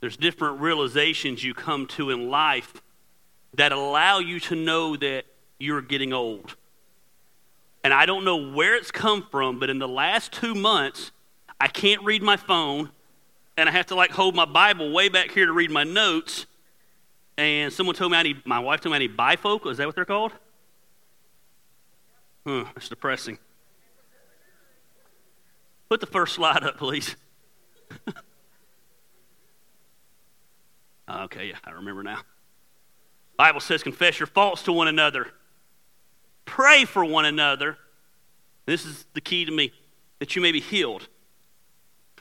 there's different realizations you come to in life that allow you to know that you're getting old. And I don't know where it's come from, but in the last two months, I can't read my phone, and I have to like hold my Bible way back here to read my notes. And someone told me I need, my wife told me I need bifocal. Is that what they're called? Huh, that's depressing. Put the first slide up, please. okay, yeah, I remember now. Bible says, confess your faults to one another. Pray for one another. This is the key to me that you may be healed.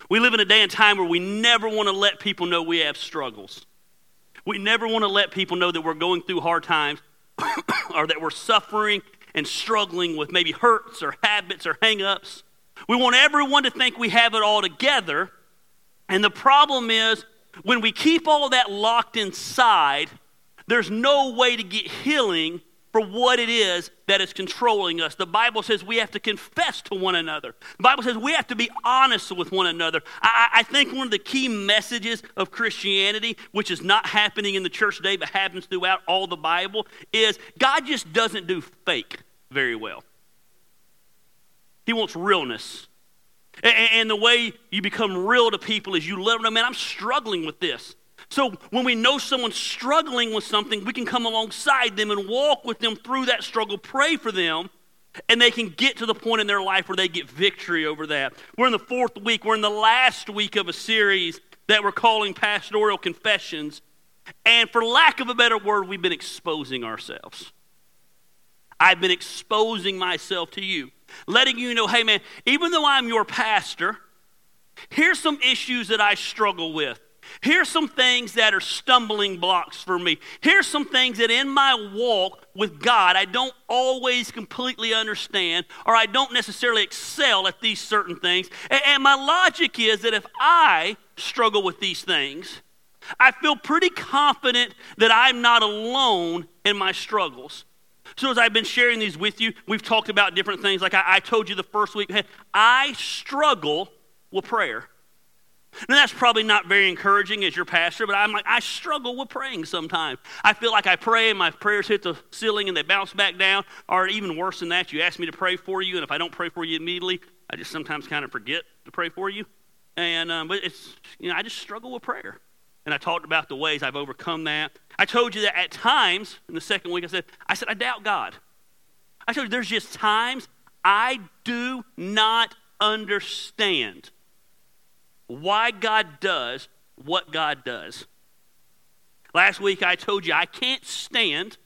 We live in a day and time where we never want to let people know we have struggles. We never want to let people know that we're going through hard times or that we're suffering and struggling with maybe hurts or habits or hangups. We want everyone to think we have it all together. And the problem is, when we keep all that locked inside, there's no way to get healing for what it is that is controlling us. The Bible says we have to confess to one another. The Bible says we have to be honest with one another. I, I, think one of the key messages of Christianity, which is not happening in the church today but happens throughout all the Bible, is God just doesn't do fake very well. He wants realness. And, the way you become real to people is you let them know, man, I'm struggling with this. So when we know someone's struggling with something, we can come alongside them and walk with them through that struggle, pray for them, and they can get to the point in their life where they get victory over that. We're in the fourth week, we're in the last week of a series that we're calling Pastoral Confessions. And for lack of a better word, we've been exposing ourselves. I've been exposing myself to you, letting you know, hey man, even though I'm your pastor, here's some issues that I struggle with. Here's some things that are stumbling blocks for me. Here's some things that in my walk with God I don't always completely understand, or I don't necessarily excel at these certain things. And, my logic is that if I struggle with these things, I feel pretty confident that I'm not alone in my struggles. So, as I've been sharing these with you, we've talked about different things. Like I, I told you the first week, hey, I struggle with prayer. And that's probably not very encouraging as your pastor, but I'm like, I struggle with praying sometimes. I feel like I pray and my prayers hit the ceiling and they bounce back down. Or even worse than that, you ask me to pray for you, and if I don't pray for you immediately, I just sometimes kind of forget to pray for you. And um, but it's you know, I just struggle with prayer. And I talked about the ways I've overcome that. I told you that at times, in the second week, I said, I said, I doubt God. I told you there's just times I do not understand why God does what God does. Last week I told you I can't stand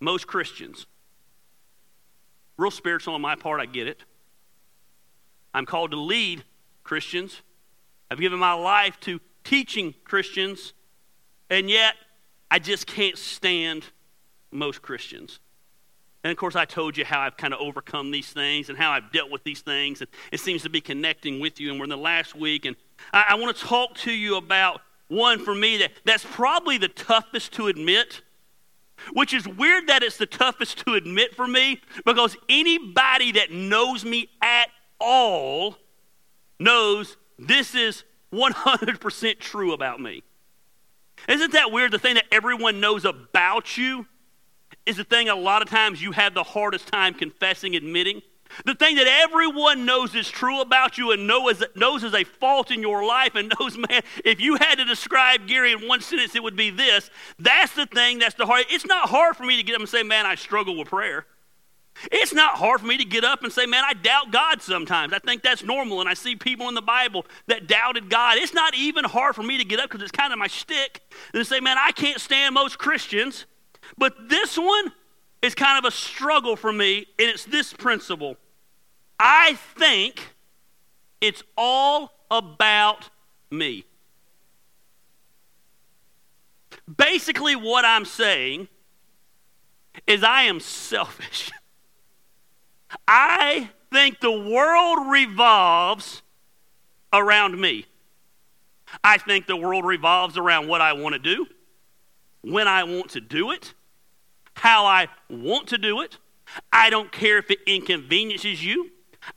most Christians. Real spiritual on my part, I get it. I'm called to lead Christians. I've given my life to teaching Christians, and yet I just can't stand most Christians. And of course, I told you how I've kind of overcome these things and how I've dealt with these things. And it seems to be connecting with you. And we're in the last week. And I, I want to talk to you about one for me that, that's probably the toughest to admit, which is weird that it's the toughest to admit for me because anybody that knows me at all knows this is 100% true about me. Isn't that weird? The thing that everyone knows about you is the thing a lot of times you have the hardest time confessing, admitting. The thing that everyone knows is true about you and knows, knows is a fault in your life and knows, man, if you had to describe Gary in one sentence, it would be this. That's the thing that's the hard. It's not hard for me to get up and say, man, I struggle with prayer. It's not hard for me to get up and say, man, I doubt God sometimes. I think that's normal. And I see people in the Bible that doubted God. It's not even hard for me to get up because it's kind of my shtick and say, man, I can't stand most Christians but this one is kind of a struggle for me, and it's this principle. I think it's all about me. Basically, what I'm saying is I am selfish. I think the world revolves around me. I think the world revolves around what I want to do, when I want to do it, how I want to do it. I don't care if it inconveniences you.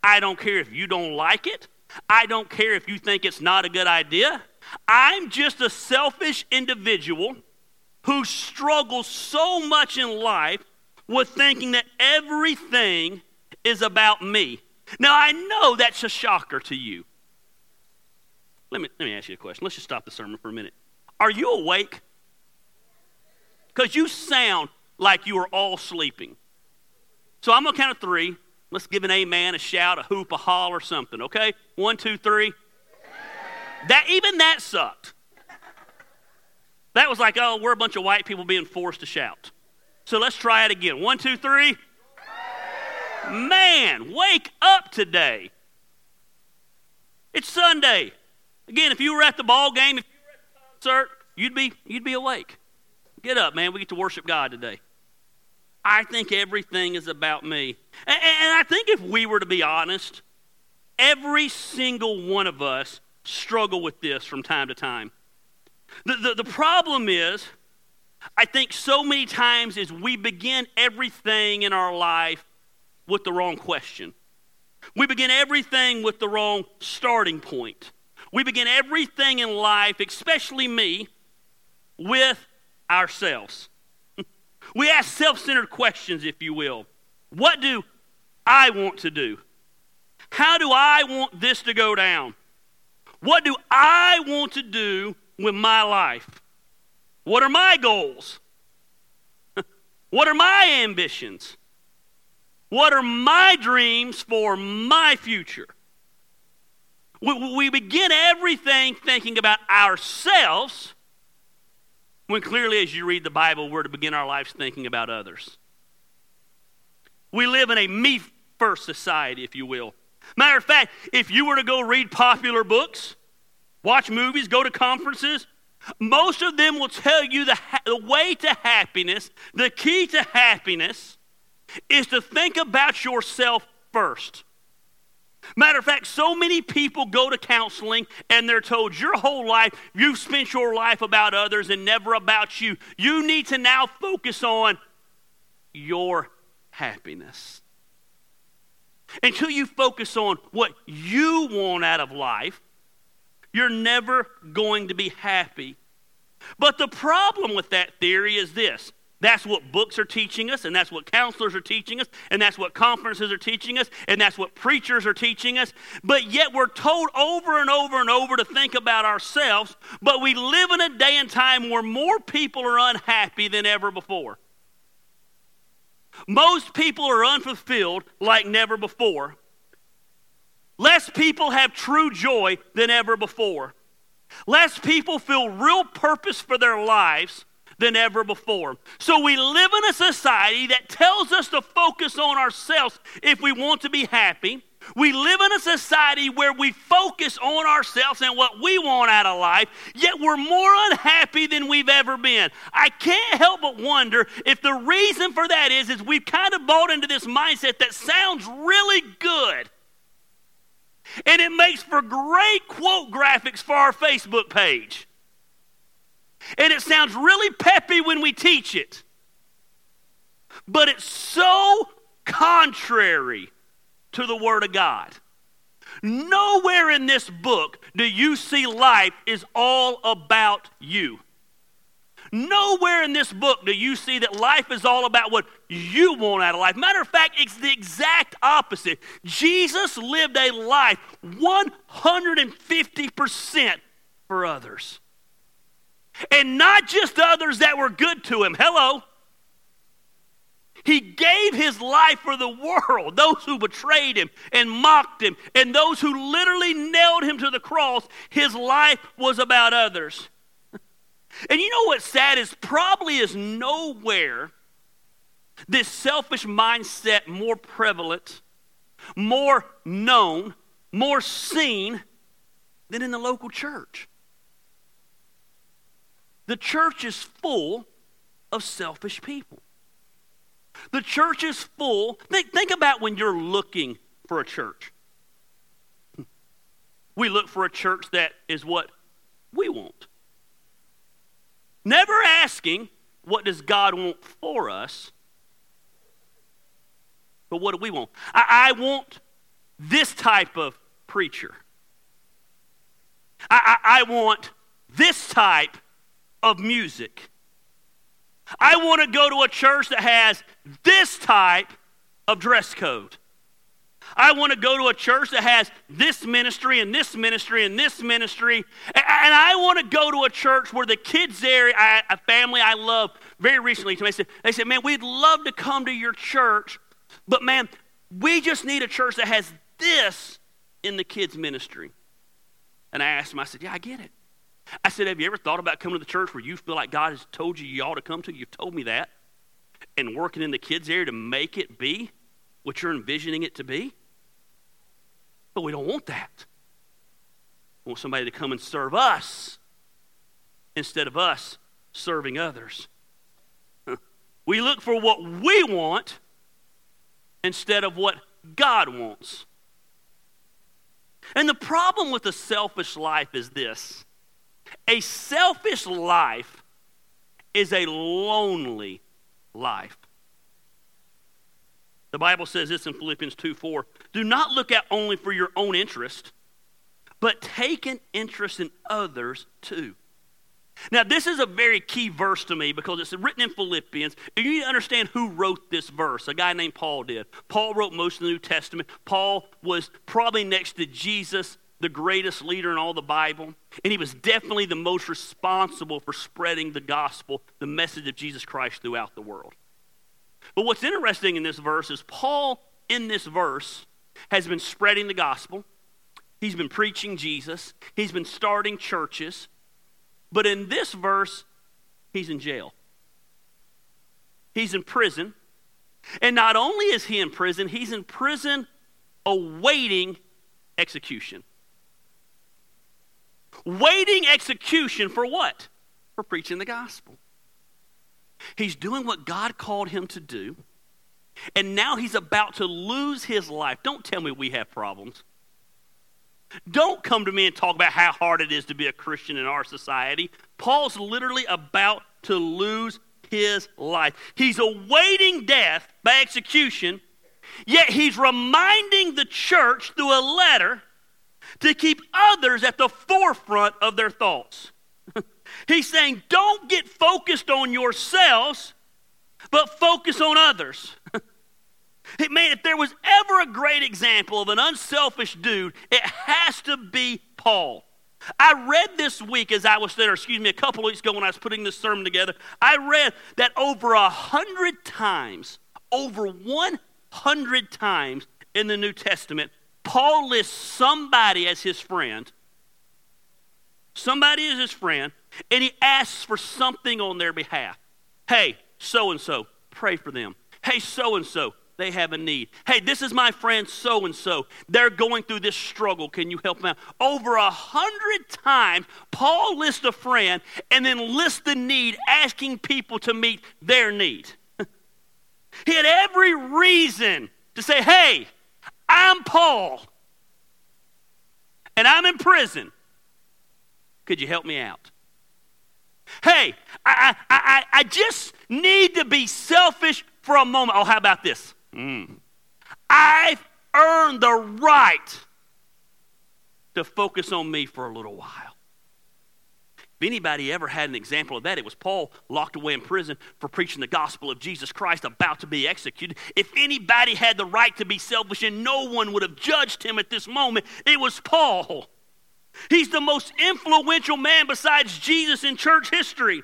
I don't care if you don't like it. I don't care if you think it's not a good idea. I'm just a selfish individual who struggles so much in life with thinking that everything is about me. Now, I know that's a shocker to you. Let me, let me ask you a question. Let's just stop the sermon for a minute. Are you awake? Because you sound like you are all sleeping. So I'm going to count of three. Let's give an amen, a shout, a hoop, a holl, or something, okay? One, two, three. That even that sucked. That was like, oh, we're a bunch of white people being forced to shout. So let's try it again. One, two, three. Man, wake up today. It's Sunday. Again, if you were at the ball game, if you were at the concert, you'd be you'd be awake. Get up, man. We get to worship God today. I think everything is about me. And, and I think if we were to be honest, every single one of us struggle with this from time to time. The, the, the problem is, I think so many times is we begin everything in our life with the wrong question. We begin everything with the wrong starting point. We begin everything in life, especially me, with ourselves. we ask self centered questions, if you will. What do I want to do? How do I want this to go down? What do I want to do with my life? What are my goals? what are my ambitions? What are my dreams for my future? We, we begin everything thinking about ourselves when clearly, as you read the Bible, we're to begin our lives thinking about others. We live in a me first society, if you will. Matter of fact, if you were to go read popular books, watch movies, go to conferences, most of them will tell you the, the way to happiness, the key to happiness, is to think about yourself first. Matter of fact, so many people go to counseling and they're told your whole life, you've spent your life about others and never about you. You need to now focus on your happiness. Until you focus on what you want out of life, you're never going to be happy. But the problem with that theory is this that's what books are teaching us, and that's what counselors are teaching us, and that's what conferences are teaching us, and that's what preachers are teaching us. But yet we're told over and over and over to think about ourselves, but we live in a day and time where more people are unhappy than ever before. Most people are unfulfilled like never before. Less people have true joy than ever before. Less people feel real purpose for their lives than ever before. So we live in a society that tells us to focus on ourselves if we want to be happy. We live in a society where we focus on ourselves and what we want out of life, yet we're more unhappy than we've ever been. I can't help but wonder if the reason for that is is we've kind of bought into this mindset that sounds really good. And it makes for great quote graphics for our Facebook page. And it sounds really peppy when we teach it. But it's so contrary to the Word of God. Nowhere in this book do you see life is all about you. Nowhere in this book do you see that life is all about what you want out of life. Matter of fact, it's the exact opposite. Jesus lived a life 150% for others. And not just others that were good to him. Hello. He gave his life for the world, those who betrayed him and mocked him, and those who literally nailed him to the cross. His life was about others. And you know what's sad is probably is nowhere this selfish mindset more prevalent, more known, more seen than in the local church. The church is full of selfish people. The church is full. Think, think about when you're looking for a church. We look for a church that is what we want. Never asking, what does God want for us? But what do we want? I, I want this type of preacher. I, I, I want this type of music. I want to go to a church that has this type of dress code. I want to go to a church that has this ministry and this ministry and this ministry. And I want to go to a church where the kids there, a family I love, very recently they said, they said, man, we'd love to come to your church, but man, we just need a church that has this in the kids' ministry. And I asked him, I said, yeah, I get it. I said, have you ever thought about coming to the church where you feel like God has told you you ought to come to? You've told me that. And working in the kids' area to make it be what you're envisioning it to be? But we don't want that. We want somebody to come and serve us instead of us serving others. We look for what we want instead of what God wants. And the problem with a selfish life is this a selfish life is a lonely life. The Bible says this in Philippians 2 4. Do not look out only for your own interest, but take an interest in others too. Now, this is a very key verse to me because it's written in Philippians. You need to understand who wrote this verse. A guy named Paul did. Paul wrote most of the New Testament. Paul was probably next to Jesus, the greatest leader in all the Bible. And he was definitely the most responsible for spreading the gospel, the message of Jesus Christ throughout the world. But what's interesting in this verse is Paul, in this verse, has been spreading the gospel. He's been preaching Jesus. He's been starting churches. But in this verse, he's in jail. He's in prison. And not only is he in prison, he's in prison awaiting execution. Waiting execution for what? For preaching the gospel. He's doing what God called him to do, and now he's about to lose his life. Don't tell me we have problems. Don't come to me and talk about how hard it is to be a Christian in our society. Paul's literally about to lose his life. He's awaiting death by execution, yet he's reminding the church through a letter to keep others at the forefront of their thoughts. He's saying, don't get focused on yourselves, but focus on others. It, Man, if there was ever a great example of an unselfish dude, it has to be Paul. I read this week as I was there, excuse me, a couple weeks ago when I was putting this sermon together, I read that over a hundred times, over 100 times in the New Testament, Paul lists somebody as his friend. Somebody is his friend and he asks for something on their behalf. Hey, so and so, pray for them. Hey, so and so, they have a need. Hey, this is my friend so and so. They're going through this struggle. Can you help them out? Over a hundred times, Paul lists a friend and then lists the need, asking people to meet their need. he had every reason to say, Hey, I'm Paul, and I'm in prison. Could you help me out? Hey, I, I, I, I just need to be selfish for a moment. Oh, how about this? Mm. I've earned the right to focus on me for a little while. Anybody ever had an example of that, it was Paul locked away in prison for preaching the gospel of Jesus Christ, about to be executed. If anybody had the right to be selfish and no one would have judged him at this moment, it was Paul. He's the most influential man besides Jesus in church history.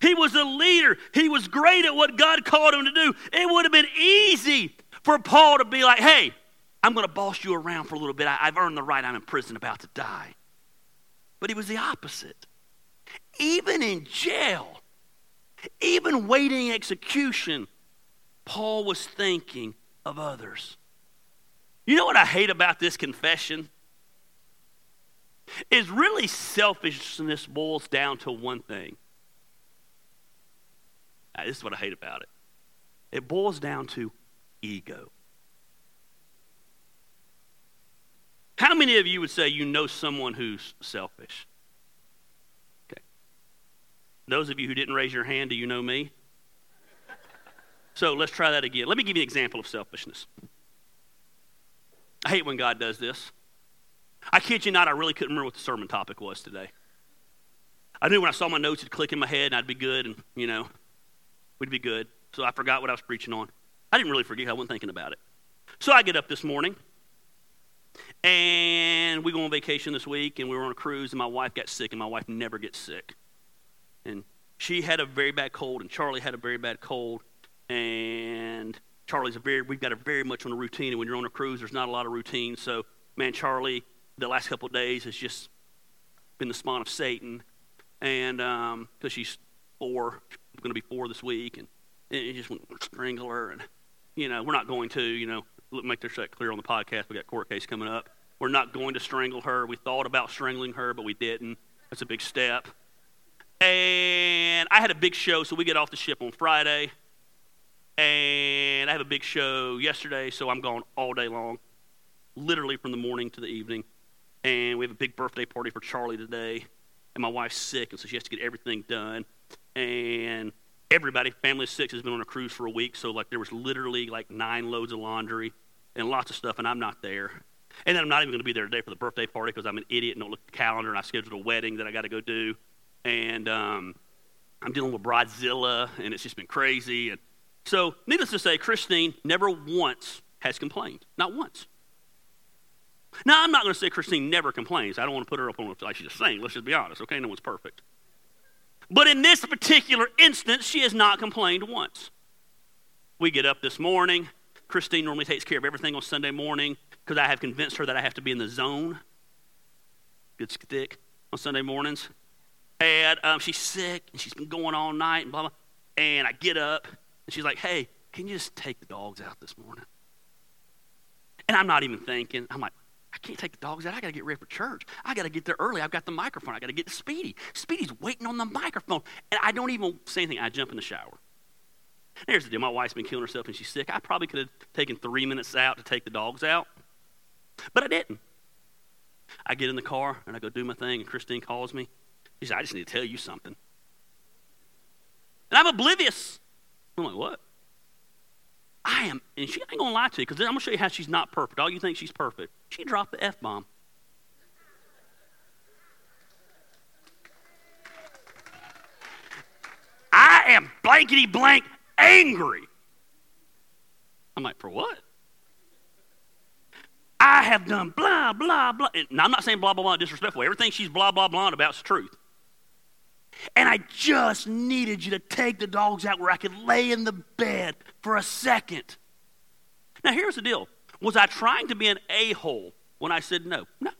He was a leader. He was great at what God called him to do. It would have been easy for Paul to be like, hey, I'm going to boss you around for a little bit. I, have earned the right. I'm in prison about to die. But he was the opposite. Even in jail, even waiting execution, Paul was thinking of others. You know what I hate about this confession? is really selfishness boils down to one thing. Now, this is what I hate about it it boils down to ego. How many of you would say you know someone who's selfish? Those of you who didn't raise your hand, do you know me? So let's try that again. Let me give you an example of selfishness. I hate when God does this. I kid you not, I really couldn't remember what the sermon topic was today. I knew when I saw my notes, it'd click in my head and I'd be good and, you know, we'd be good. So I forgot what I was preaching on. I didn't really forget, I wasn't thinking about it. So I get up this morning and we go on vacation this week and we were on a cruise and my wife got sick and my wife never gets sick. And she had a very bad cold and Charlie had a very bad cold and Charlie's a very, we've got a very much on a routine and when you're on a cruise, there's not a lot of routine. So, man, Charlie, the last couple of days has just been the spawn of Satan and because um, she's four, going to be four this week and it just went strangle her and you know, we're not going to, you know, make this clear on the podcast. We got court case coming up. We're not going to strangle her. We thought about strangling her, but we didn't. That's a big step. And I had a big show, so we get off the ship on Friday. And I have a big show yesterday, so I'm gone all day long, literally from the morning to the evening. And we have a big birthday party for Charlie today. And my wife's sick, and so she has to get everything done. And everybody, family of six, has been on a cruise for a week. So, like, there was literally like nine loads of laundry and lots of stuff, and I'm not there. And then I'm not even going to be there today for the birthday party because I'm an idiot and don't look at the calendar, and I scheduled a wedding that I got to go do. And um, I'm dealing with Bridezilla, and it's just been crazy. And so, needless to say, Christine never once has complained. Not once. Now, I'm not going to say Christine never complains. I don't want to put her up on like she's just saying. Let's just be honest, okay? No one's perfect. But in this particular instance, she has not complained once. We get up this morning. Christine normally takes care of everything on Sunday morning because I have convinced her that I have to be in the zone. Good stick on Sunday mornings. And um, she's sick and she's been going all night and blah, blah. And I get up and she's like, hey, can you just take the dogs out this morning? And I'm not even thinking. I'm like, I can't take the dogs out. I got to get ready for church. I got to get there early. I've got the microphone. I got to get to Speedy. Speedy's waiting on the microphone. And I don't even say anything. I jump in the shower. Here's the deal. My wife's been killing herself and she's sick. I probably could have taken three minutes out to take the dogs out, but I didn't. I get in the car and I go do my thing, and Christine calls me. She said, I just need to tell you something. And I'm oblivious. I'm like, what? I am, and she ain't gonna lie to you, because I'm gonna show you how she's not perfect. All you think she's perfect. She dropped the F bomb. I am blankety blank angry. I'm like, for what? I have done blah, blah, blah. And I'm not saying blah, blah, blah disrespectful. Everything she's blah, blah, blah about is truth. And I just needed you to take the dogs out where I could lay in the bed for a second. Now, here's the deal Was I trying to be an a hole when I said no? No.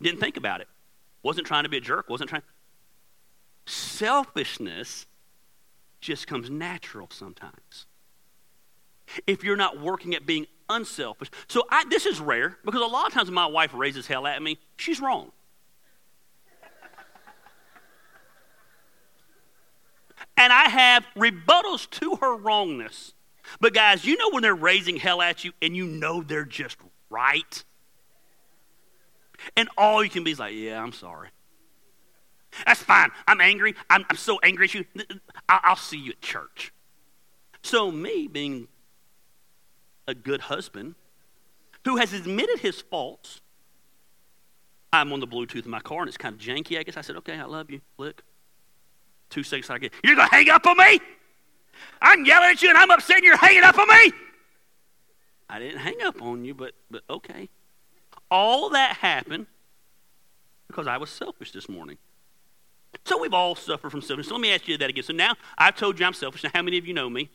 Didn't think about it. Wasn't trying to be a jerk. Wasn't trying. Selfishness just comes natural sometimes. If you're not working at being unselfish. So I, this is rare because a lot of times my wife raises hell at me, she's wrong. and I have rebuttals to her wrongness. But guys, you know when they're raising hell at you and you know they're just right? And all you can be is like, yeah, I'm sorry. That's fine. I'm angry. I'm, I'm so angry at you. I'll, see you at church. So, me being a good husband who has admitted his faults, I'm on the Bluetooth in my car and it's kind of janky, I guess. I said, okay, I love you. Click. Two seconds I get, you're going to hang up on me? I'm yelling at you and I'm upset and you're hanging up on me? I didn't hang up on you, but, but okay. All that happened because I was selfish this morning. So we've all suffered from selfishness. So let me ask you that again. So now I've told you I'm selfish. Now, how many of you know me?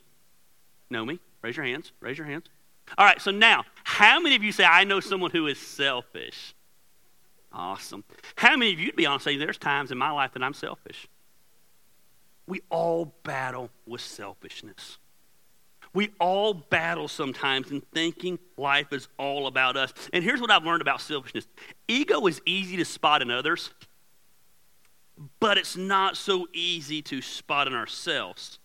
Know me? Raise your hands. Raise your hands. All right, so now, how many of you say, I know someone who is selfish? Awesome. How many of you, to be honest, say, there's times in my life that I'm selfish? We all battle with selfishness. We all battle sometimes in thinking life is all about us. And here's what I've learned about selfishness ego is easy to spot in others, but it's not so easy to spot in ourselves.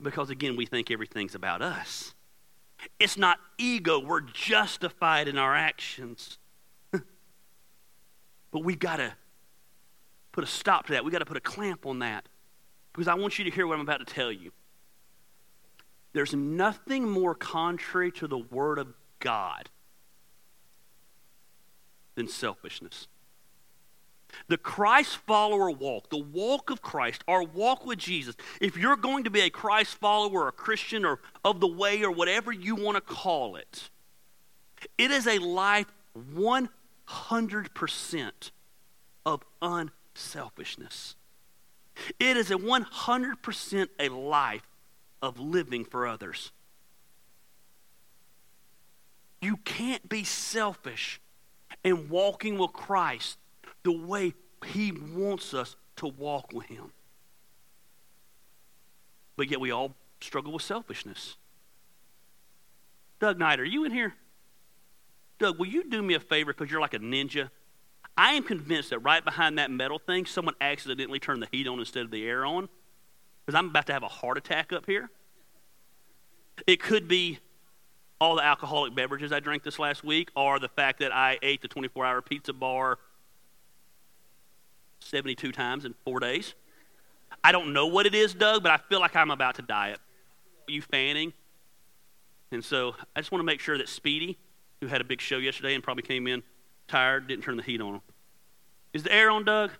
Because again, we think everything's about us. It's not ego, we're justified in our actions. but we've got to put a stop to that. We've got to put a clamp on that. Because I want you to hear what I'm about to tell you. There's nothing more contrary to the Word of God than selfishness. The Christ follower walk, the walk of Christ, our walk with Jesus, if you're going to be a Christ follower a Christian or of the way or whatever you want to call it, it is a life 100% of unselfishness. It is a 100% a life of living for others. You can't be selfish and walking with Christ the way He wants us to walk with Him. But yet we all struggle with selfishness. Doug Knight, are you in here? Doug, will you do me a favor because you're like a ninja? I am convinced that right behind that metal thing, someone accidentally turned the heat on instead of the air on because I'm about to have a heart attack up here. It could be all the alcoholic beverages I drank this last week, or the fact that I ate the 24 hour pizza bar 72 times in four days. I don't know what it is, Doug, but I feel like I'm about to diet. Are you fanning? And so I just want to make sure that Speedy, who had a big show yesterday and probably came in tired, didn't turn the heat on. Is the air on, Doug?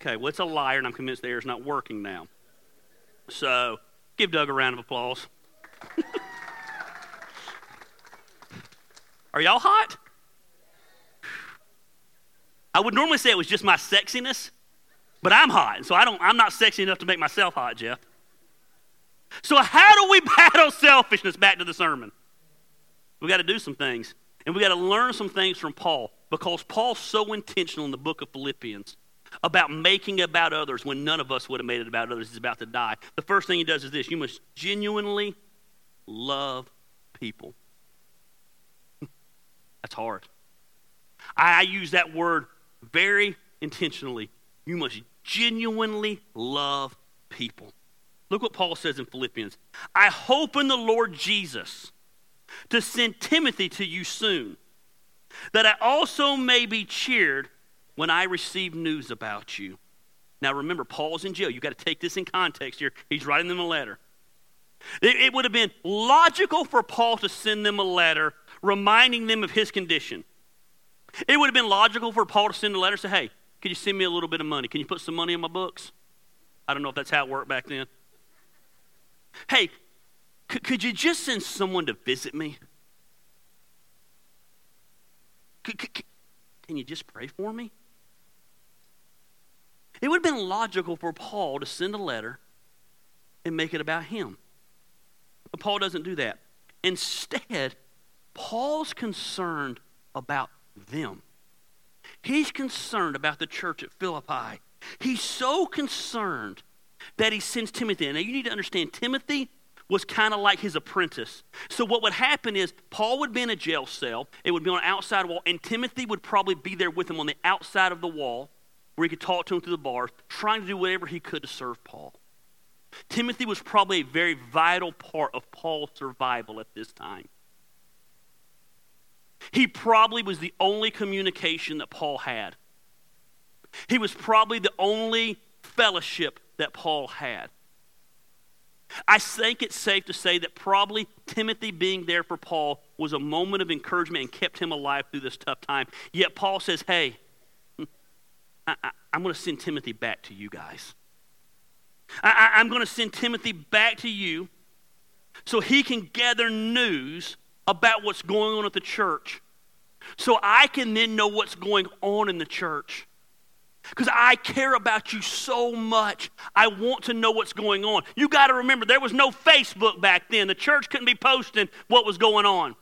Okay, well, it's a liar, and I'm convinced the air is not working now. So give Doug a round of applause. Are y'all hot? I would normally say it was just my sexiness, but I'm hot, so I don't, I'm not sexy enough to make myself hot, Jeff. So, how do we battle selfishness? Back to the sermon. We got to do some things, and we got to learn some things from Paul because Paul's so intentional in the book of Philippians about making about others when none of us would have made it about others. He's about to die. The first thing he does is this you must genuinely love people. That's hard. I, I use that word very intentionally. You must genuinely love people. Look what Paul says in Philippians. I hope in the Lord Jesus to send Timothy to you soon, that I also may be cheered when I receive news about you. Now remember, Paul's in jail. You've got to take this in context here. He's writing them a letter. It, would have been logical for Paul to send them a letter reminding them of his condition. It would have been logical for Paul to send a letter and say, hey, could you send me a little bit of money? Can you put some money in my books? I don't know if that's how it worked back then. Hey, c- could you just send someone to visit me? C- c- can you just pray for me? It would have been logical for Paul to send a letter and make it about him. But Paul doesn't do that. Instead, Paul's concerned about them. He's concerned about the church at Philippi. He's so concerned that he sends Timothy. Now, you need to understand, Timothy was kind of like his apprentice. So, what would happen is Paul would be in a jail cell, it would be on an outside wall, and Timothy would probably be there with him on the outside of the wall where he could talk to him through the bars, trying to do whatever he could to serve Paul. Timothy was probably a very vital part of Paul's survival at this time. He probably was the only communication that Paul had. He was probably the only fellowship that Paul had. I think it's safe to say that probably Timothy being there for Paul was a moment of encouragement and kept him alive through this tough time. Yet Paul says, Hey, I, am going to send Timothy back to you guys. I, I'm going to send Timothy back to you so he can gather news about what's going on at the church. So I can then know what's going on in the church. Because I care about you so much. I want to know what's going on. You got to remember, there was no Facebook back then. The church couldn't be posting what was going on.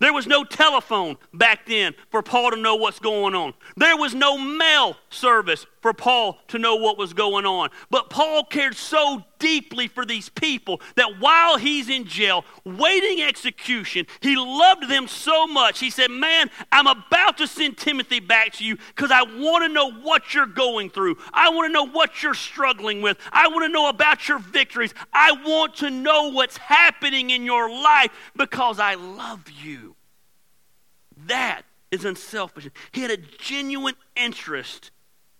There was no telephone back then for Paul to know what's going on. There was no mail service for Paul to know what was going on. But Paul cared so deeply for these people that while he's in jail, waiting execution, he loved them so much. He said, Man, I'm about to send Timothy back to you because I want to know what you're going through. I want to know what you're struggling with. I want to know about your victories. I want to know what's happening in your life because I love you. That is unselfish. He had a genuine interest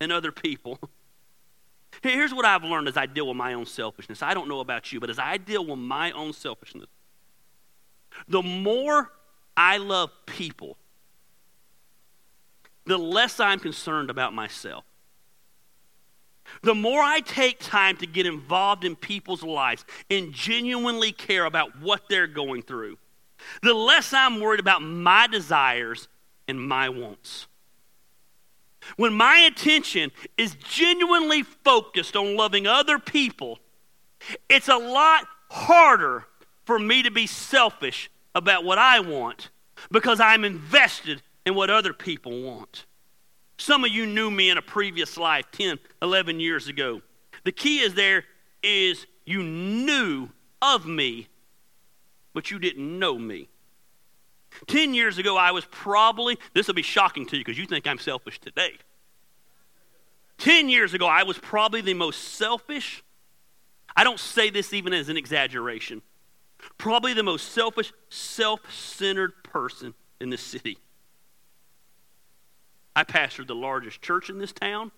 in other people. Here's what I've learned as I deal with my own selfishness. I don't know about you, but as I deal with my own selfishness, the more I love people, the less I'm concerned about myself. The more I take time to get involved in people's lives and genuinely care about what they're going through, the less I'm worried about my desires and my wants. When my attention is genuinely focused on loving other people, it's a lot harder for me to be selfish about what I want because I'm invested in what other people want. Some of you knew me in a previous life 10, 11 years ago. The key is there is you knew of me, but you didn't know me. 10 years ago, I was probably, this will be shocking to you because you think I'm selfish today. 10 years ago, I was probably the most selfish. I don't say this even as an exaggeration. Probably the most selfish, self centered person in this city. I pastored the largest church in this town,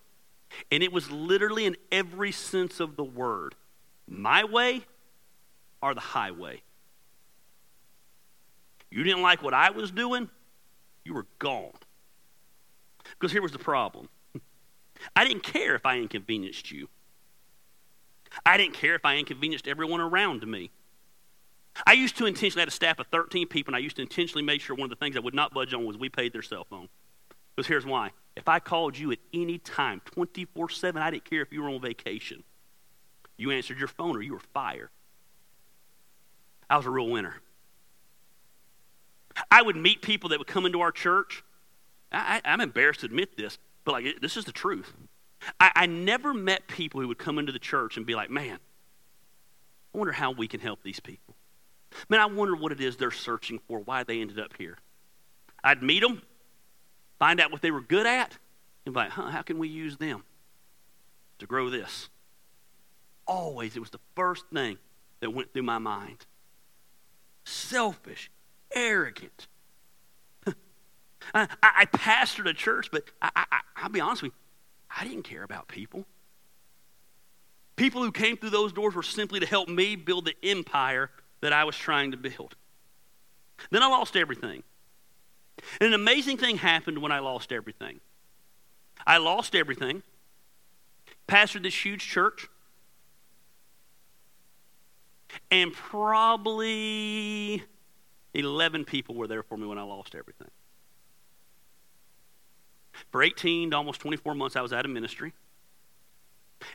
and it was literally in every sense of the word my way or the highway. You didn't like what I was doing, you were gone. Because here was the problem I didn't care if I inconvenienced you, I didn't care if I inconvenienced everyone around me. I used to intentionally, I had a staff of 13 people, and I used to intentionally make sure one of the things I would not budge on was we paid their cell phone. Because here's why. If I called you at any time, 24 7, I didn't care if you were on vacation. You answered your phone or you were fired. I was a real winner. I would meet people that would come into our church. I, am embarrassed to admit this, but like this is the truth. I, I never met people who would come into the church and be like, man, I wonder how we can help these people. Man, I wonder what it is they're searching for, why they ended up here. I'd meet them, find out what they were good at, and be like, huh, how can we use them to grow this? Always, it was the first thing that went through my mind. Selfish, arrogant. I, I, pastored a church, but I, I, I'll be honest with you, I didn't care about people. People who came through those doors were simply to help me build the empire that I was trying to build. Then I lost everything. And an amazing thing happened when I lost everything. I lost everything, pastored this huge church, and probably 11 people were there for me when I lost everything. For 18 to almost 24 months, I was out of ministry.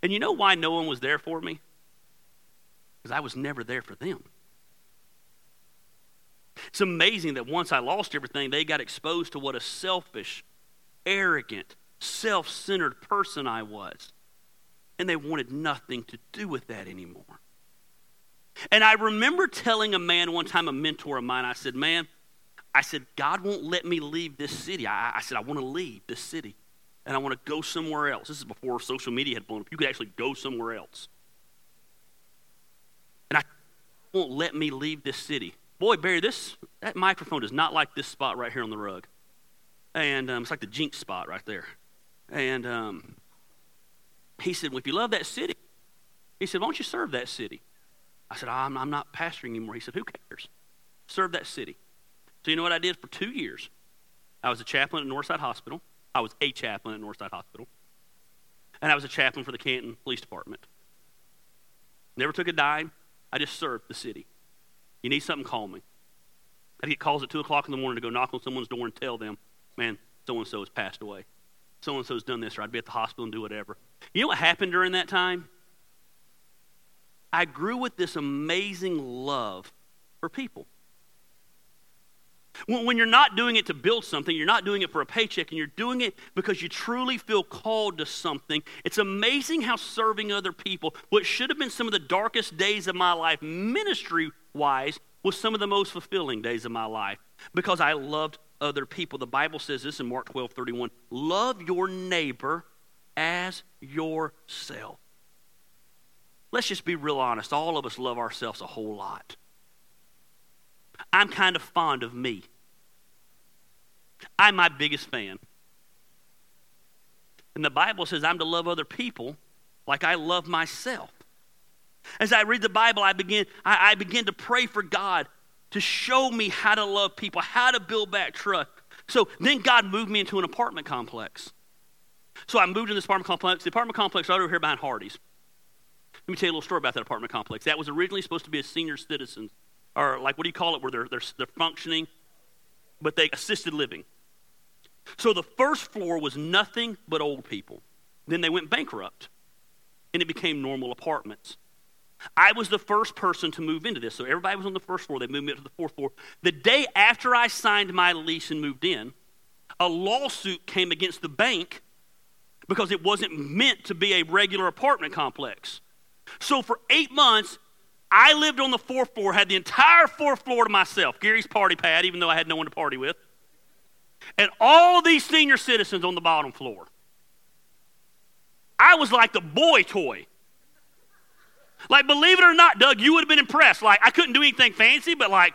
And you know why no one was there for me? Because I was never there for them. It's amazing that once I lost everything, they got exposed to what a selfish, arrogant, self centered person I was. And they wanted nothing to do with that anymore. And I remember telling a man one time, a mentor of mine, I said, Man, I said, God won't let me leave this city. I, I said, I want to leave this city and I want to go somewhere else. This is before social media had blown up. You could actually go somewhere else. And I won't let me leave this city. Boy, Barry, this that microphone is not like this spot right here on the rug. And um, it's like the jinx spot right there. And um, he said, Well, if you love that city, he said, Why don't you serve that city? I said, I'm, I'm not pastoring anymore. He said, Who cares? Serve that city. So, you know what I did for two years? I was a chaplain at Northside Hospital. I was a chaplain at Northside Hospital. And I was a chaplain for the Canton Police Department. Never took a dime. I just served the city. You need something, call me. I'd get calls at 2 o'clock in the morning to go knock on someone's door and tell them, man, so and so has passed away. So and so's done this, or I'd be at the hospital and do whatever. You know what happened during that time? I grew with this amazing love for people. When you're not doing it to build something, you're not doing it for a paycheck, and you're doing it because you truly feel called to something, it's amazing how serving other people, what should have been some of the darkest days of my life, ministry wise, was some of the most fulfilling days of my life because I loved other people. The Bible says this in Mark 12 31 love your neighbor as yourself. Let's just be real honest. All of us love ourselves a whole lot. I'm kind of fond of me. I'm my biggest fan. And the Bible says I'm to love other people like I love myself. As I read the Bible, I begin, I, I begin to pray for God to show me how to love people, how to build back trust, So then God moved me into an apartment complex. So I moved in this apartment complex. The apartment complex right over here behind Hardee's. Let me tell you a little story about that apartment complex. That was originally supposed to be a senior citizens, or like what do you call it, where they're, they're, they're functioning, but they assisted living. So the first floor was nothing but old people. Then they went bankrupt, and it became normal apartments. I was the first person to move into this. So everybody was on the first floor. They moved me up to the fourth floor. The day after I signed my lease and moved in, a lawsuit came against the bank because it wasn't meant to be a regular apartment complex. So for eight months, I lived on the fourth floor, had the entire fourth floor to myself, Gary's party pad, even though I had no one to party with, and all these senior citizens on the bottom floor. I was like the boy toy. Like, believe it or not, Doug, you would have been impressed. Like, I couldn't do anything fancy, but like,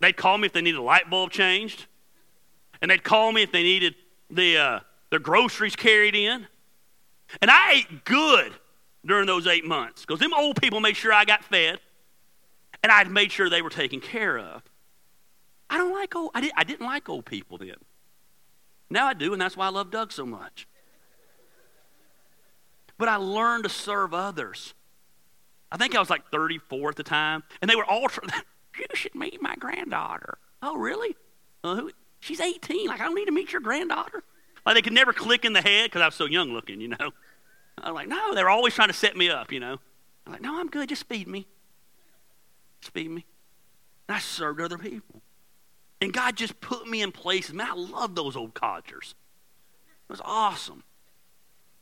they'd call me if they needed a light bulb changed, and they'd call me if they needed the uh, groceries carried in. And I ate good during those eight months because them old people made sure I got fed, and I'd made sure they were taken care of. I don't like old. I, did, I didn't like old people then. Now I do, and that's why I love Doug so much. But I learned to serve others. I think I was like 34 at the time, and they were all. you should meet my granddaughter. Oh, really? Uh, who, she's 18. Like I don't need to meet your granddaughter. Like they could never click in the head because I was so young looking, you know. I'm like, no, they're always trying to set me up, you know. I'm like, no, I'm good. Just feed me. Just feed me. And I served other people. And God just put me in places. Man, I love those old codgers. It was awesome.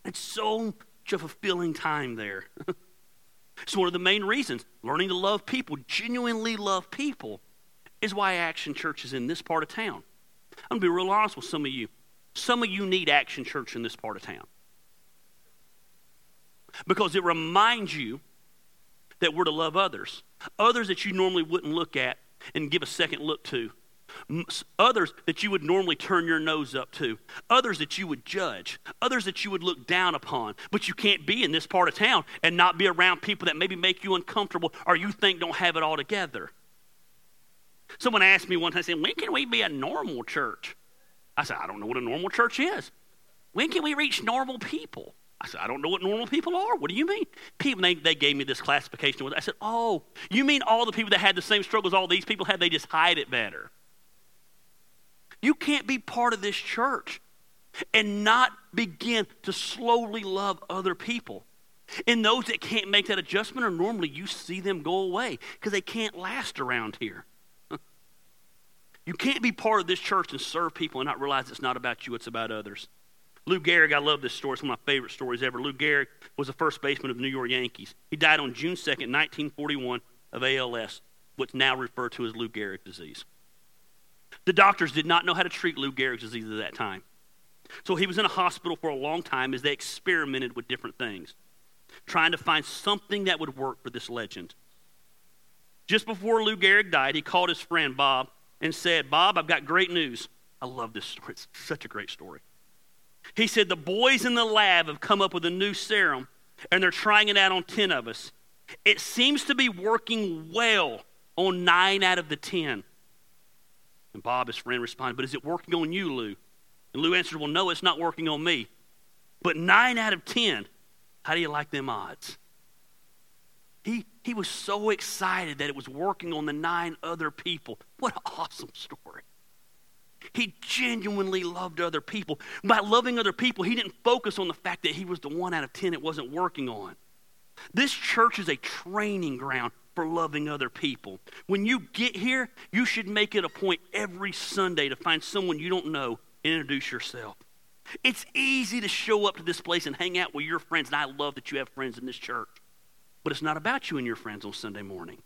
It's so a fulfilling time there. it's one of the main reasons. Learning to love people, genuinely love people, is why Action Church is in this part of town. I'm going to be real honest with some of you. Some of you need Action Church in this part of town. Because it reminds you that we're to love others, others that you normally wouldn't look at and give a second look to, others that you would normally turn your nose up to, others that you would judge, others that you would look down upon. But you can't be in this part of town and not be around people that maybe make you uncomfortable or you think don't have it all together. Someone asked me one time, saying, When can we be a normal church? I said, I don't know what a normal church is. When can we reach normal people? I said, I don't know what normal people are. What do you mean? People, they, they gave me this classification. I said, Oh, you mean all the people that had the same struggles all these people had, they just hide it better? You can't be part of this church and not begin to slowly love other people. And those that can't make that adjustment are normally you see them go away because they can't last around here. You can't be part of this church and serve people and not realize it's not about you, it's about others. Lou Gehrig, I love this story. It's one of my favorite stories ever. Lou Gehrig was the first baseman of the New York Yankees. He died on June 2nd, 1941, of ALS, what's now referred to as Lou Gehrig disease. The doctors did not know how to treat Lou Gehrig's disease at that time. So he was in a hospital for a long time as they experimented with different things, trying to find something that would work for this legend. Just before Lou Gehrig died, he called his friend Bob and said, Bob, I've got great news. I love this story. It's such a great story. He said, The boys in the lab have come up with a new serum and they're trying it out on 10 of us. It seems to be working well on nine out of the 10. And Bob, his friend, responded, But is it working on you, Lou? And Lou answered, Well, no, it's not working on me. But nine out of 10, how do you like them odds? He, he was so excited that it was working on the nine other people. What an awesome story. He genuinely loved other people. By loving other people, he didn't focus on the fact that he was the one out of 10 it wasn't working on. This church is a training ground for loving other people. When you get here, you should make it a point every Sunday to find someone you don't know and introduce yourself. It's easy to show up to this place and hang out with your friends, and I love that you have friends in this church. But it's not about you and your friends on Sunday morning.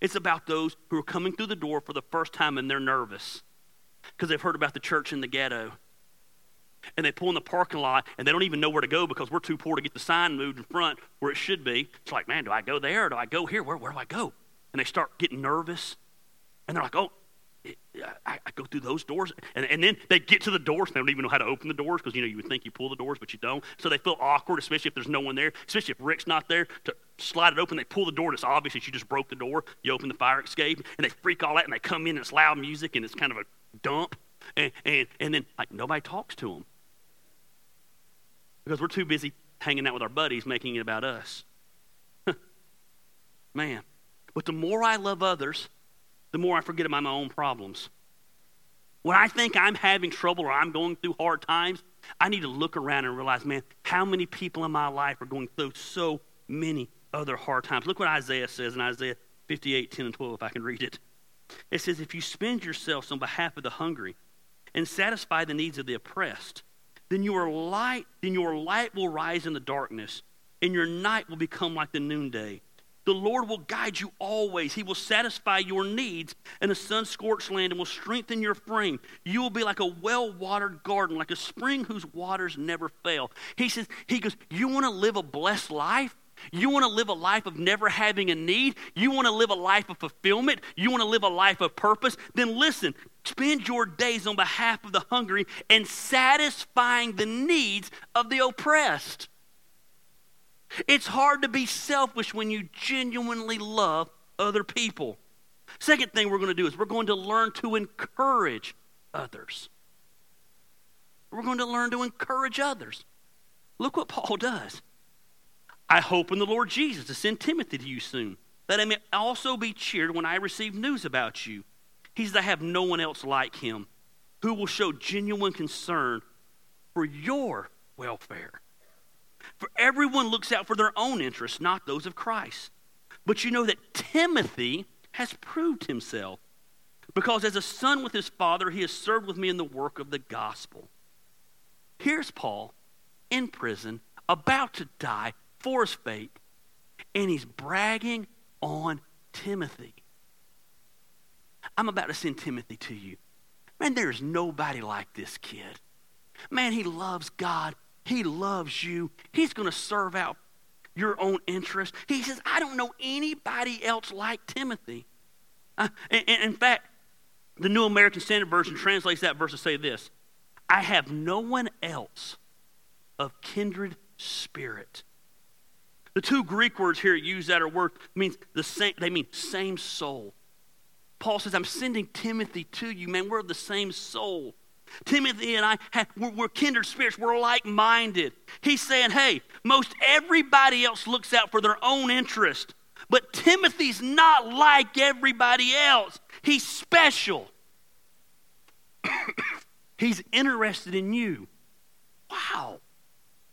It's about those who are coming through the door for the first time and they're nervous because they've heard about the church in the ghetto. And they pull in the parking lot and they don't even know where to go because we're too poor to get the sign moved in front where it should be. It's like, man, do I go there do I go here? Where, where do I go? And they start getting nervous. And they're like, oh, I, I, go through those doors. And, and then they get to the doors and they don't even know how to open the doors because, you know, you would think you pull the doors, but you don't. So they feel awkward, especially if there's no one there, especially if Rick's not there to slide it open. They pull the door and it's obvious that you just broke the door. You open the fire escape and they freak all out and they come in and it's loud music and it's kind of a dump. And, and, and then, like, nobody talks to them because we're too busy hanging out with our buddies, making it about us. Man. But the more I love others, the more I forget about my own problems. When I think I'm having trouble or I'm going through hard times, I need to look around and realize, man, how many people in my life are going through so many other hard times. Look what Isaiah says in Isaiah 58, 10 and 12, if I can read it. It says, If you spend yourselves on behalf of the hungry and satisfy the needs of the oppressed, then your light, then your light will rise in the darkness, and your night will become like the noonday. The Lord will guide you always. He will satisfy your needs in a sun scorched land and will strengthen your frame. You will be like a well watered garden, like a spring whose waters never fail. He says, He goes, You want to live a blessed life? You want to live a life of never having a need? You want to live a life of fulfillment? You want to live a life of purpose? Then listen, spend your days on behalf of the hungry and satisfying the needs of the oppressed. It's hard to be selfish when you genuinely love other people. Second thing we're going to do is we're going to learn to encourage others. We're going to learn to encourage others. Look what Paul does. I hope in the Lord Jesus to send Timothy to you soon, that I may also be cheered when I receive news about you. He says, I have no one else like him who will show genuine concern for your welfare. For everyone looks out for their own interests, not those of Christ. But you know that Timothy has proved himself, because as a son with his father, he has served with me in the work of the gospel. Here's Paul in prison, about to die for his faith, and he's bragging on Timothy. I'm about to send Timothy to you. Man, there's nobody like this kid. Man, he loves God. He loves you. He's going to serve out your own interest. He says, I don't know anybody else like Timothy. Uh, and, and in fact, the New American Standard Version translates that verse to say this I have no one else of kindred spirit. The two Greek words here used that are word means the same, they mean same soul. Paul says, I'm sending Timothy to you, man. We're the same soul. Timothy and I, have, we're, we're kindred spirits. We're like minded. He's saying, hey, most everybody else looks out for their own interest, but Timothy's not like everybody else. He's special. He's interested in you. Wow.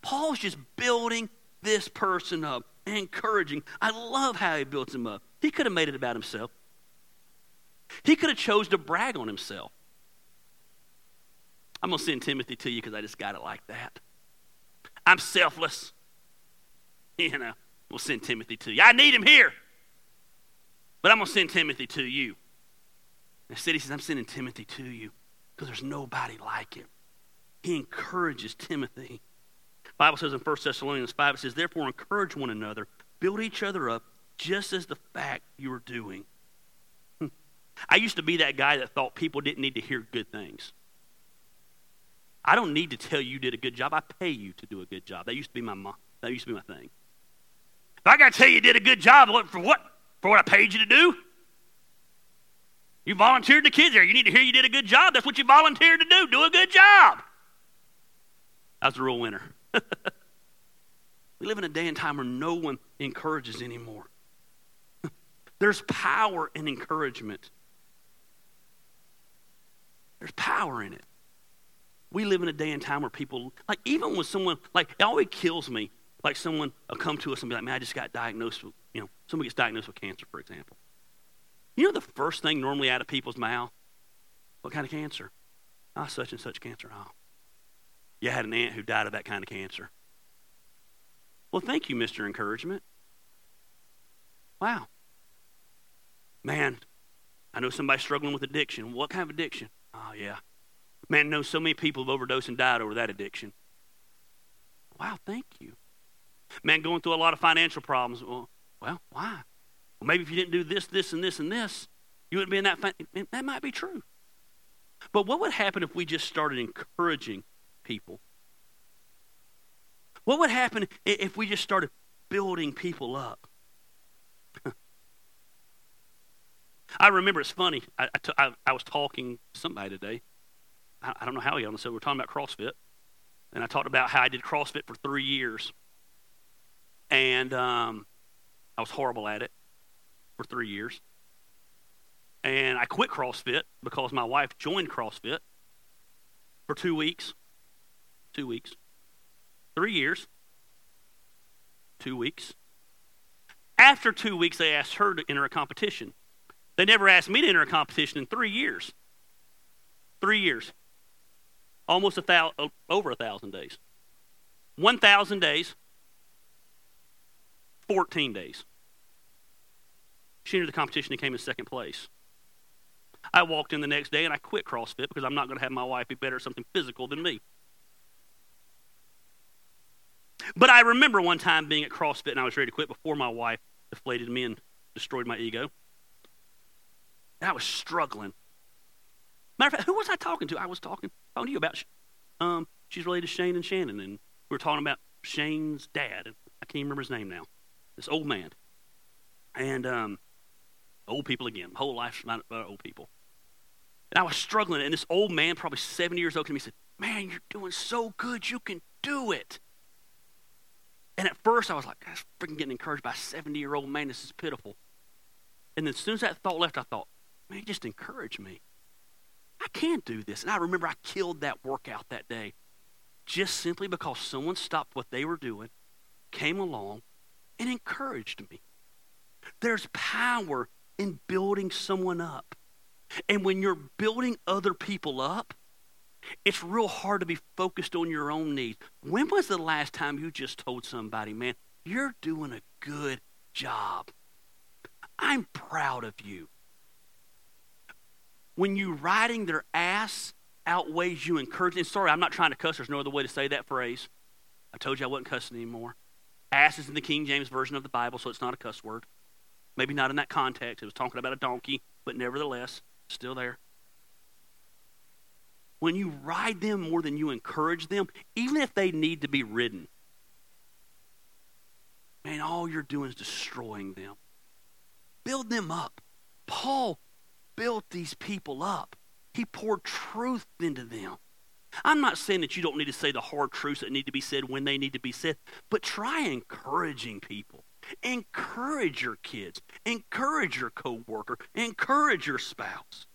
Paul's just building this person up, encouraging. I love how he builds him up. He could have made it about himself. He could have chose to brag on himself. I'm going to send Timothy to you because I just got it like that. I'm selfless. You know, we'll send Timothy to you. I need him here. But I'm going to send Timothy to you. Instead, he says, I'm sending Timothy to you because there's nobody like him. He encourages Timothy. Bible says in 1 Thessalonians 5, it says, Therefore, encourage one another, build each other up, just as the fact you are doing. Hmm. I used to be that guy that thought people didn't need to hear good things. I don't need to tell you did a good job. I pay you to do a good job. That used to be my mom. that used to be my thing. If I got to tell you you did a good job, for what? For what I paid you to do? You volunteered the kids there. You need to hear you did a good job. That's what you volunteered to do. Do a good job. That's the real winner. we live in a day and time where no one encourages anymore. There's power in encouragement. There's power in it. We live in a day and time where people, like, even when someone, like, it always kills me, like, someone will come to us and be like, man, I just got diagnosed with, you know, somebody gets diagnosed with cancer, for example. You know the first thing normally out of people's mouth? What kind of cancer? Ah, oh, such and such cancer. Oh. You had an aunt who died of that kind of cancer. Well, thank you, Mr. Encouragement. Wow. Man, I know somebody struggling with addiction. What kind of addiction? Oh, yeah. Man, know so many people have overdosed and died over that addiction. Wow, thank you. Man, going through a lot of financial problems. Well, well why? Well, maybe if you didn't do this, this, and this, and this, you wouldn't be in that. Fin- that might be true. But what would happen if we just started encouraging people? What would happen if we just started building people up? I remember it's funny. I, I, t- I, I was talking to somebody today, I don't know how he on the. We are talking about CrossFit. And I talked about how I did CrossFit for three years. And um, I was horrible at it for three years. And I quit CrossFit because my wife joined CrossFit for two weeks. Two weeks. Three years. Two weeks. After two weeks, they asked her to enter a competition. They never asked me to enter a competition in three years. Three years. Almost a thousand, over a thousand days. 1,000 days, 14 days. She entered the competition and came in second place. I walked in the next day and I quit CrossFit because I'm not going to have my wife be better at something physical than me. But I remember one time being at CrossFit and I was ready to quit before my wife deflated me and destroyed my ego. And I was struggling. Matter of fact, who was I talking to? I was talking, talking to you about. Um, she's related to Shane and Shannon, and we were talking about Shane's dad. And I can't even remember his name now. This old man, and um, old people again. Whole life about old people. And I was struggling, and this old man, probably 70 years old, came to me and said, Man, you're doing so good, you can do it. And at first, I was like, I'm freaking getting encouraged by a 70 year old man. This is pitiful. And then as soon as that thought left, I thought, man, just encouraged me. I can do this. And I remember I killed that workout that day just simply because someone stopped what they were doing, came along, and encouraged me. There's power in building someone up. And when you're building other people up, it's real hard to be focused on your own needs. When was the last time you just told somebody, man, you're doing a good job? I'm proud of you. When you riding their ass outweighs you encouraging, sorry, I'm not trying to cuss. There's no other way to say that phrase. I told you I wasn't cussing anymore. Ass is in the King James Version of the Bible, so it's not a cuss word. Maybe not in that context. It was talking about a donkey, but nevertheless, still there. When you ride them more than you encourage them, even if they need to be ridden, man, all you're doing is destroying them. Build them up. Paul built these people up, he poured truth into them. I'm not saying that you don't need to say the hard truths that need to be said when they need to be said, but try encouraging people. Encourage your kids. Encourage your coworker. Encourage your spouse.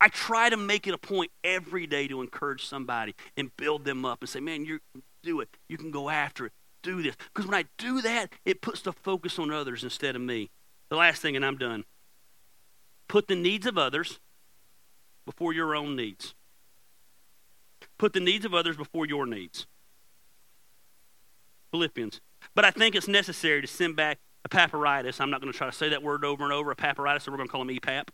I try to make it a point every day to encourage somebody and build them up and say, man, you do it. You can go after it. Do this. Because when I do that, it puts the focus on others instead of me. The last thing, and I'm done. Put the needs of others before your own needs. Put the needs of others before your needs. Philippians but I think it's necessary to send back Epaphroditus. I'm not going to try to say that word over and over, Epaphroditus, so we're going to call him EPAP.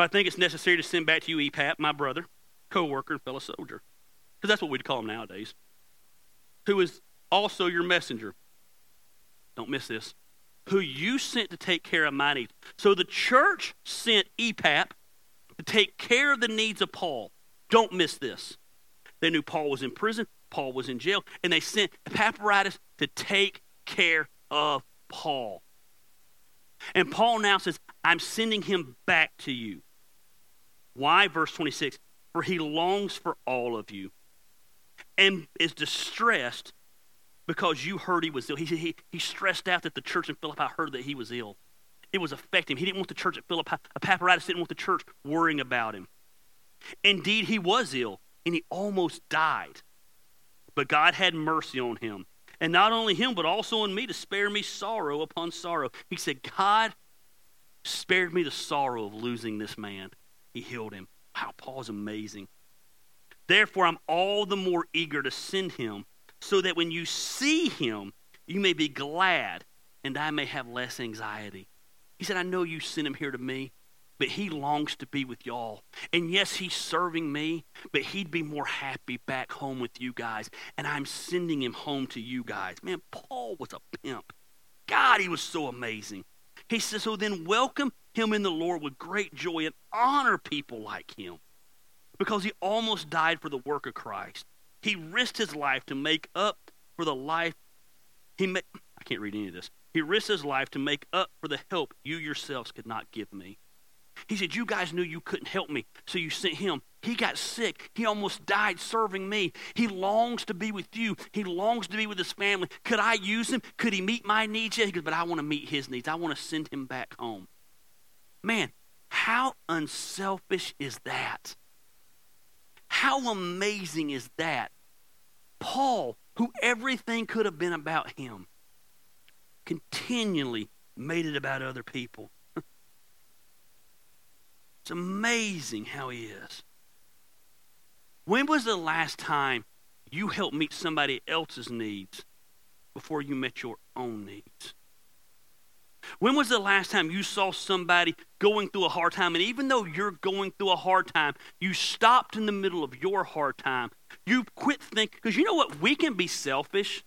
But I think it's necessary to send back to you EPAP, my brother, co worker, and fellow soldier. Because that's what we'd call him nowadays. Who is also your messenger. Don't miss this. Who you sent to take care of my needs. So the church sent EPAP to take care of the needs of Paul. Don't miss this. They knew Paul was in prison. Paul was in jail, and they sent Epaphroditus to take care of Paul. And Paul now says, I'm sending him back to you. Why? Verse 26 For he longs for all of you and is distressed because you heard he was ill. He, he, he stressed out that the church in Philippi heard that he was ill. It was affecting him. He didn't want the church at Philippi, Epaphroditus didn't want the church worrying about him. Indeed, he was ill and he almost died. But God had mercy on him. And not only him, but also on me to spare me sorrow upon sorrow. He said, God spared me the sorrow of losing this man. He healed him. Wow, Paul's amazing. Therefore, I'm all the more eager to send him, so that when you see him, you may be glad and I may have less anxiety. He said, I know you sent him here to me, but he longs to be with y'all. And yes, he's serving me, but he'd be more happy back home with you guys. And I'm sending him home to you guys. Man, Paul was a pimp. God, he was so amazing. He says, so then welcome him in the Lord with great joy and honor people like him because he almost died for the work of Christ. He risked his life to make up for the life he made. I can't read any of this. He risked his life to make up for the help you yourselves could not give me. He said, You guys knew you couldn't help me, so you sent him. He got sick. He almost died serving me. He longs to be with you. He longs to be with his family. Could I use him? Could he meet my needs? Yeah, he goes, But I want to meet his needs. I want to send him back home. Man, how unselfish is that? How amazing is that? Paul, who everything could have been about him, continually made it about other people. It's amazing how he is. When was the last time you helped meet somebody else's needs before you met your own needs? When was the last time you saw somebody going through a hard time? And even though you're going through a hard time, you stopped in the middle of your hard time. You quit thinking, because you know what? We can be selfish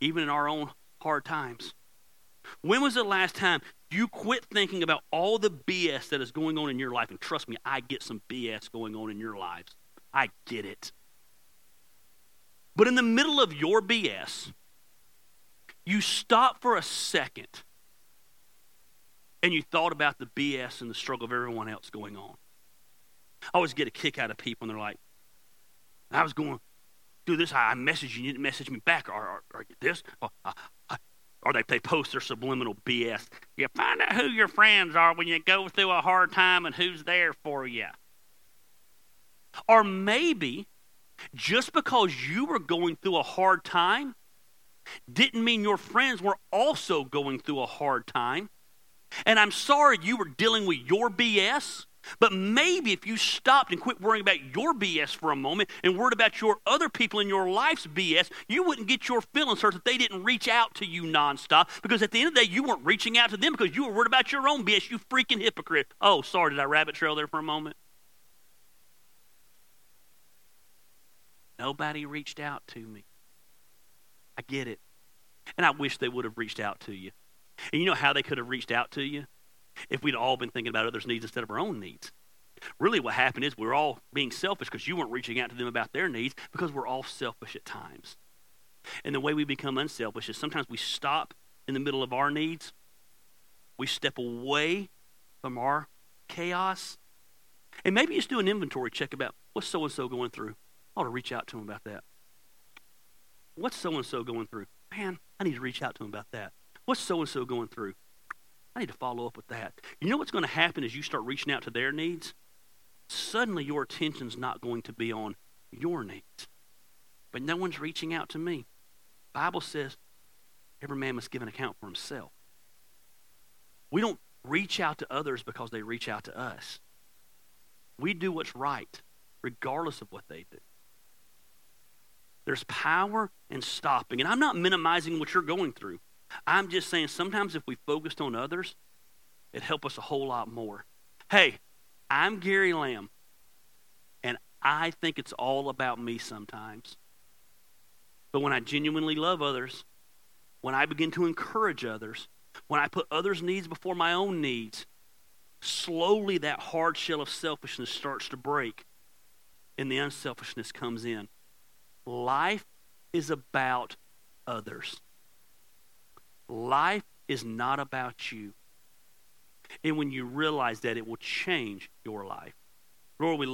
even in our own hard times. When was the last time you quit thinking about all the BS that is going on in your life? And trust me, I get some BS going on in your lives. I get it. But in the middle of your BS, you stop for a second and you thought about the BS and the struggle of everyone else going on. I always get a kick out of people, and they're like, I was going through this. I messaged you, you didn't message me back. Or, or, or this. Or, uh, or they, they post their subliminal BS. You find out who your friends are when you go through a hard time and who's there for you. Or maybe just because you were going through a hard time didn't mean your friends were also going through a hard time. And I'm sorry you were dealing with your BS, but maybe if you stopped and quit worrying about your BS for a moment and worried about your other people in your life's BS, you wouldn't get your feelings hurt that they didn't reach out to you nonstop because at the end of the day, you weren't reaching out to them because you were worried about your own BS, you freaking hypocrite. Oh, sorry, did I rabbit trail there for a moment? Nobody reached out to me. I get it. And I wish they would have reached out to you. And you know how they could have reached out to you? If we'd all been thinking about others' needs instead of our own needs. Really, what happened is we're all being selfish because you weren't reaching out to them about their needs because we're all selfish at times. And the way we become unselfish is sometimes we stop in the middle of our needs, we step away from our chaos, and maybe just do an inventory check about what's so and so going through. I ought to reach out to them about that. What's so and so going through? Man, I need to reach out to them about that. What's so and so going through? I need to follow up with that. You know what's going to happen as you start reaching out to their needs? Suddenly your attention's not going to be on your needs. But no one's reaching out to me. Bible says every man must give an account for himself. We don't reach out to others because they reach out to us. We do what's right, regardless of what they do. There's power in stopping. And I'm not minimizing what you're going through. I'm just saying sometimes if we focused on others, it'd help us a whole lot more. Hey, I'm Gary Lamb, and I think it's all about me sometimes. But when I genuinely love others, when I begin to encourage others, when I put others' needs before my own needs, slowly that hard shell of selfishness starts to break and the unselfishness comes in. Life is about others. Life is not about you. And when you realize that, it will change your life. Lord, we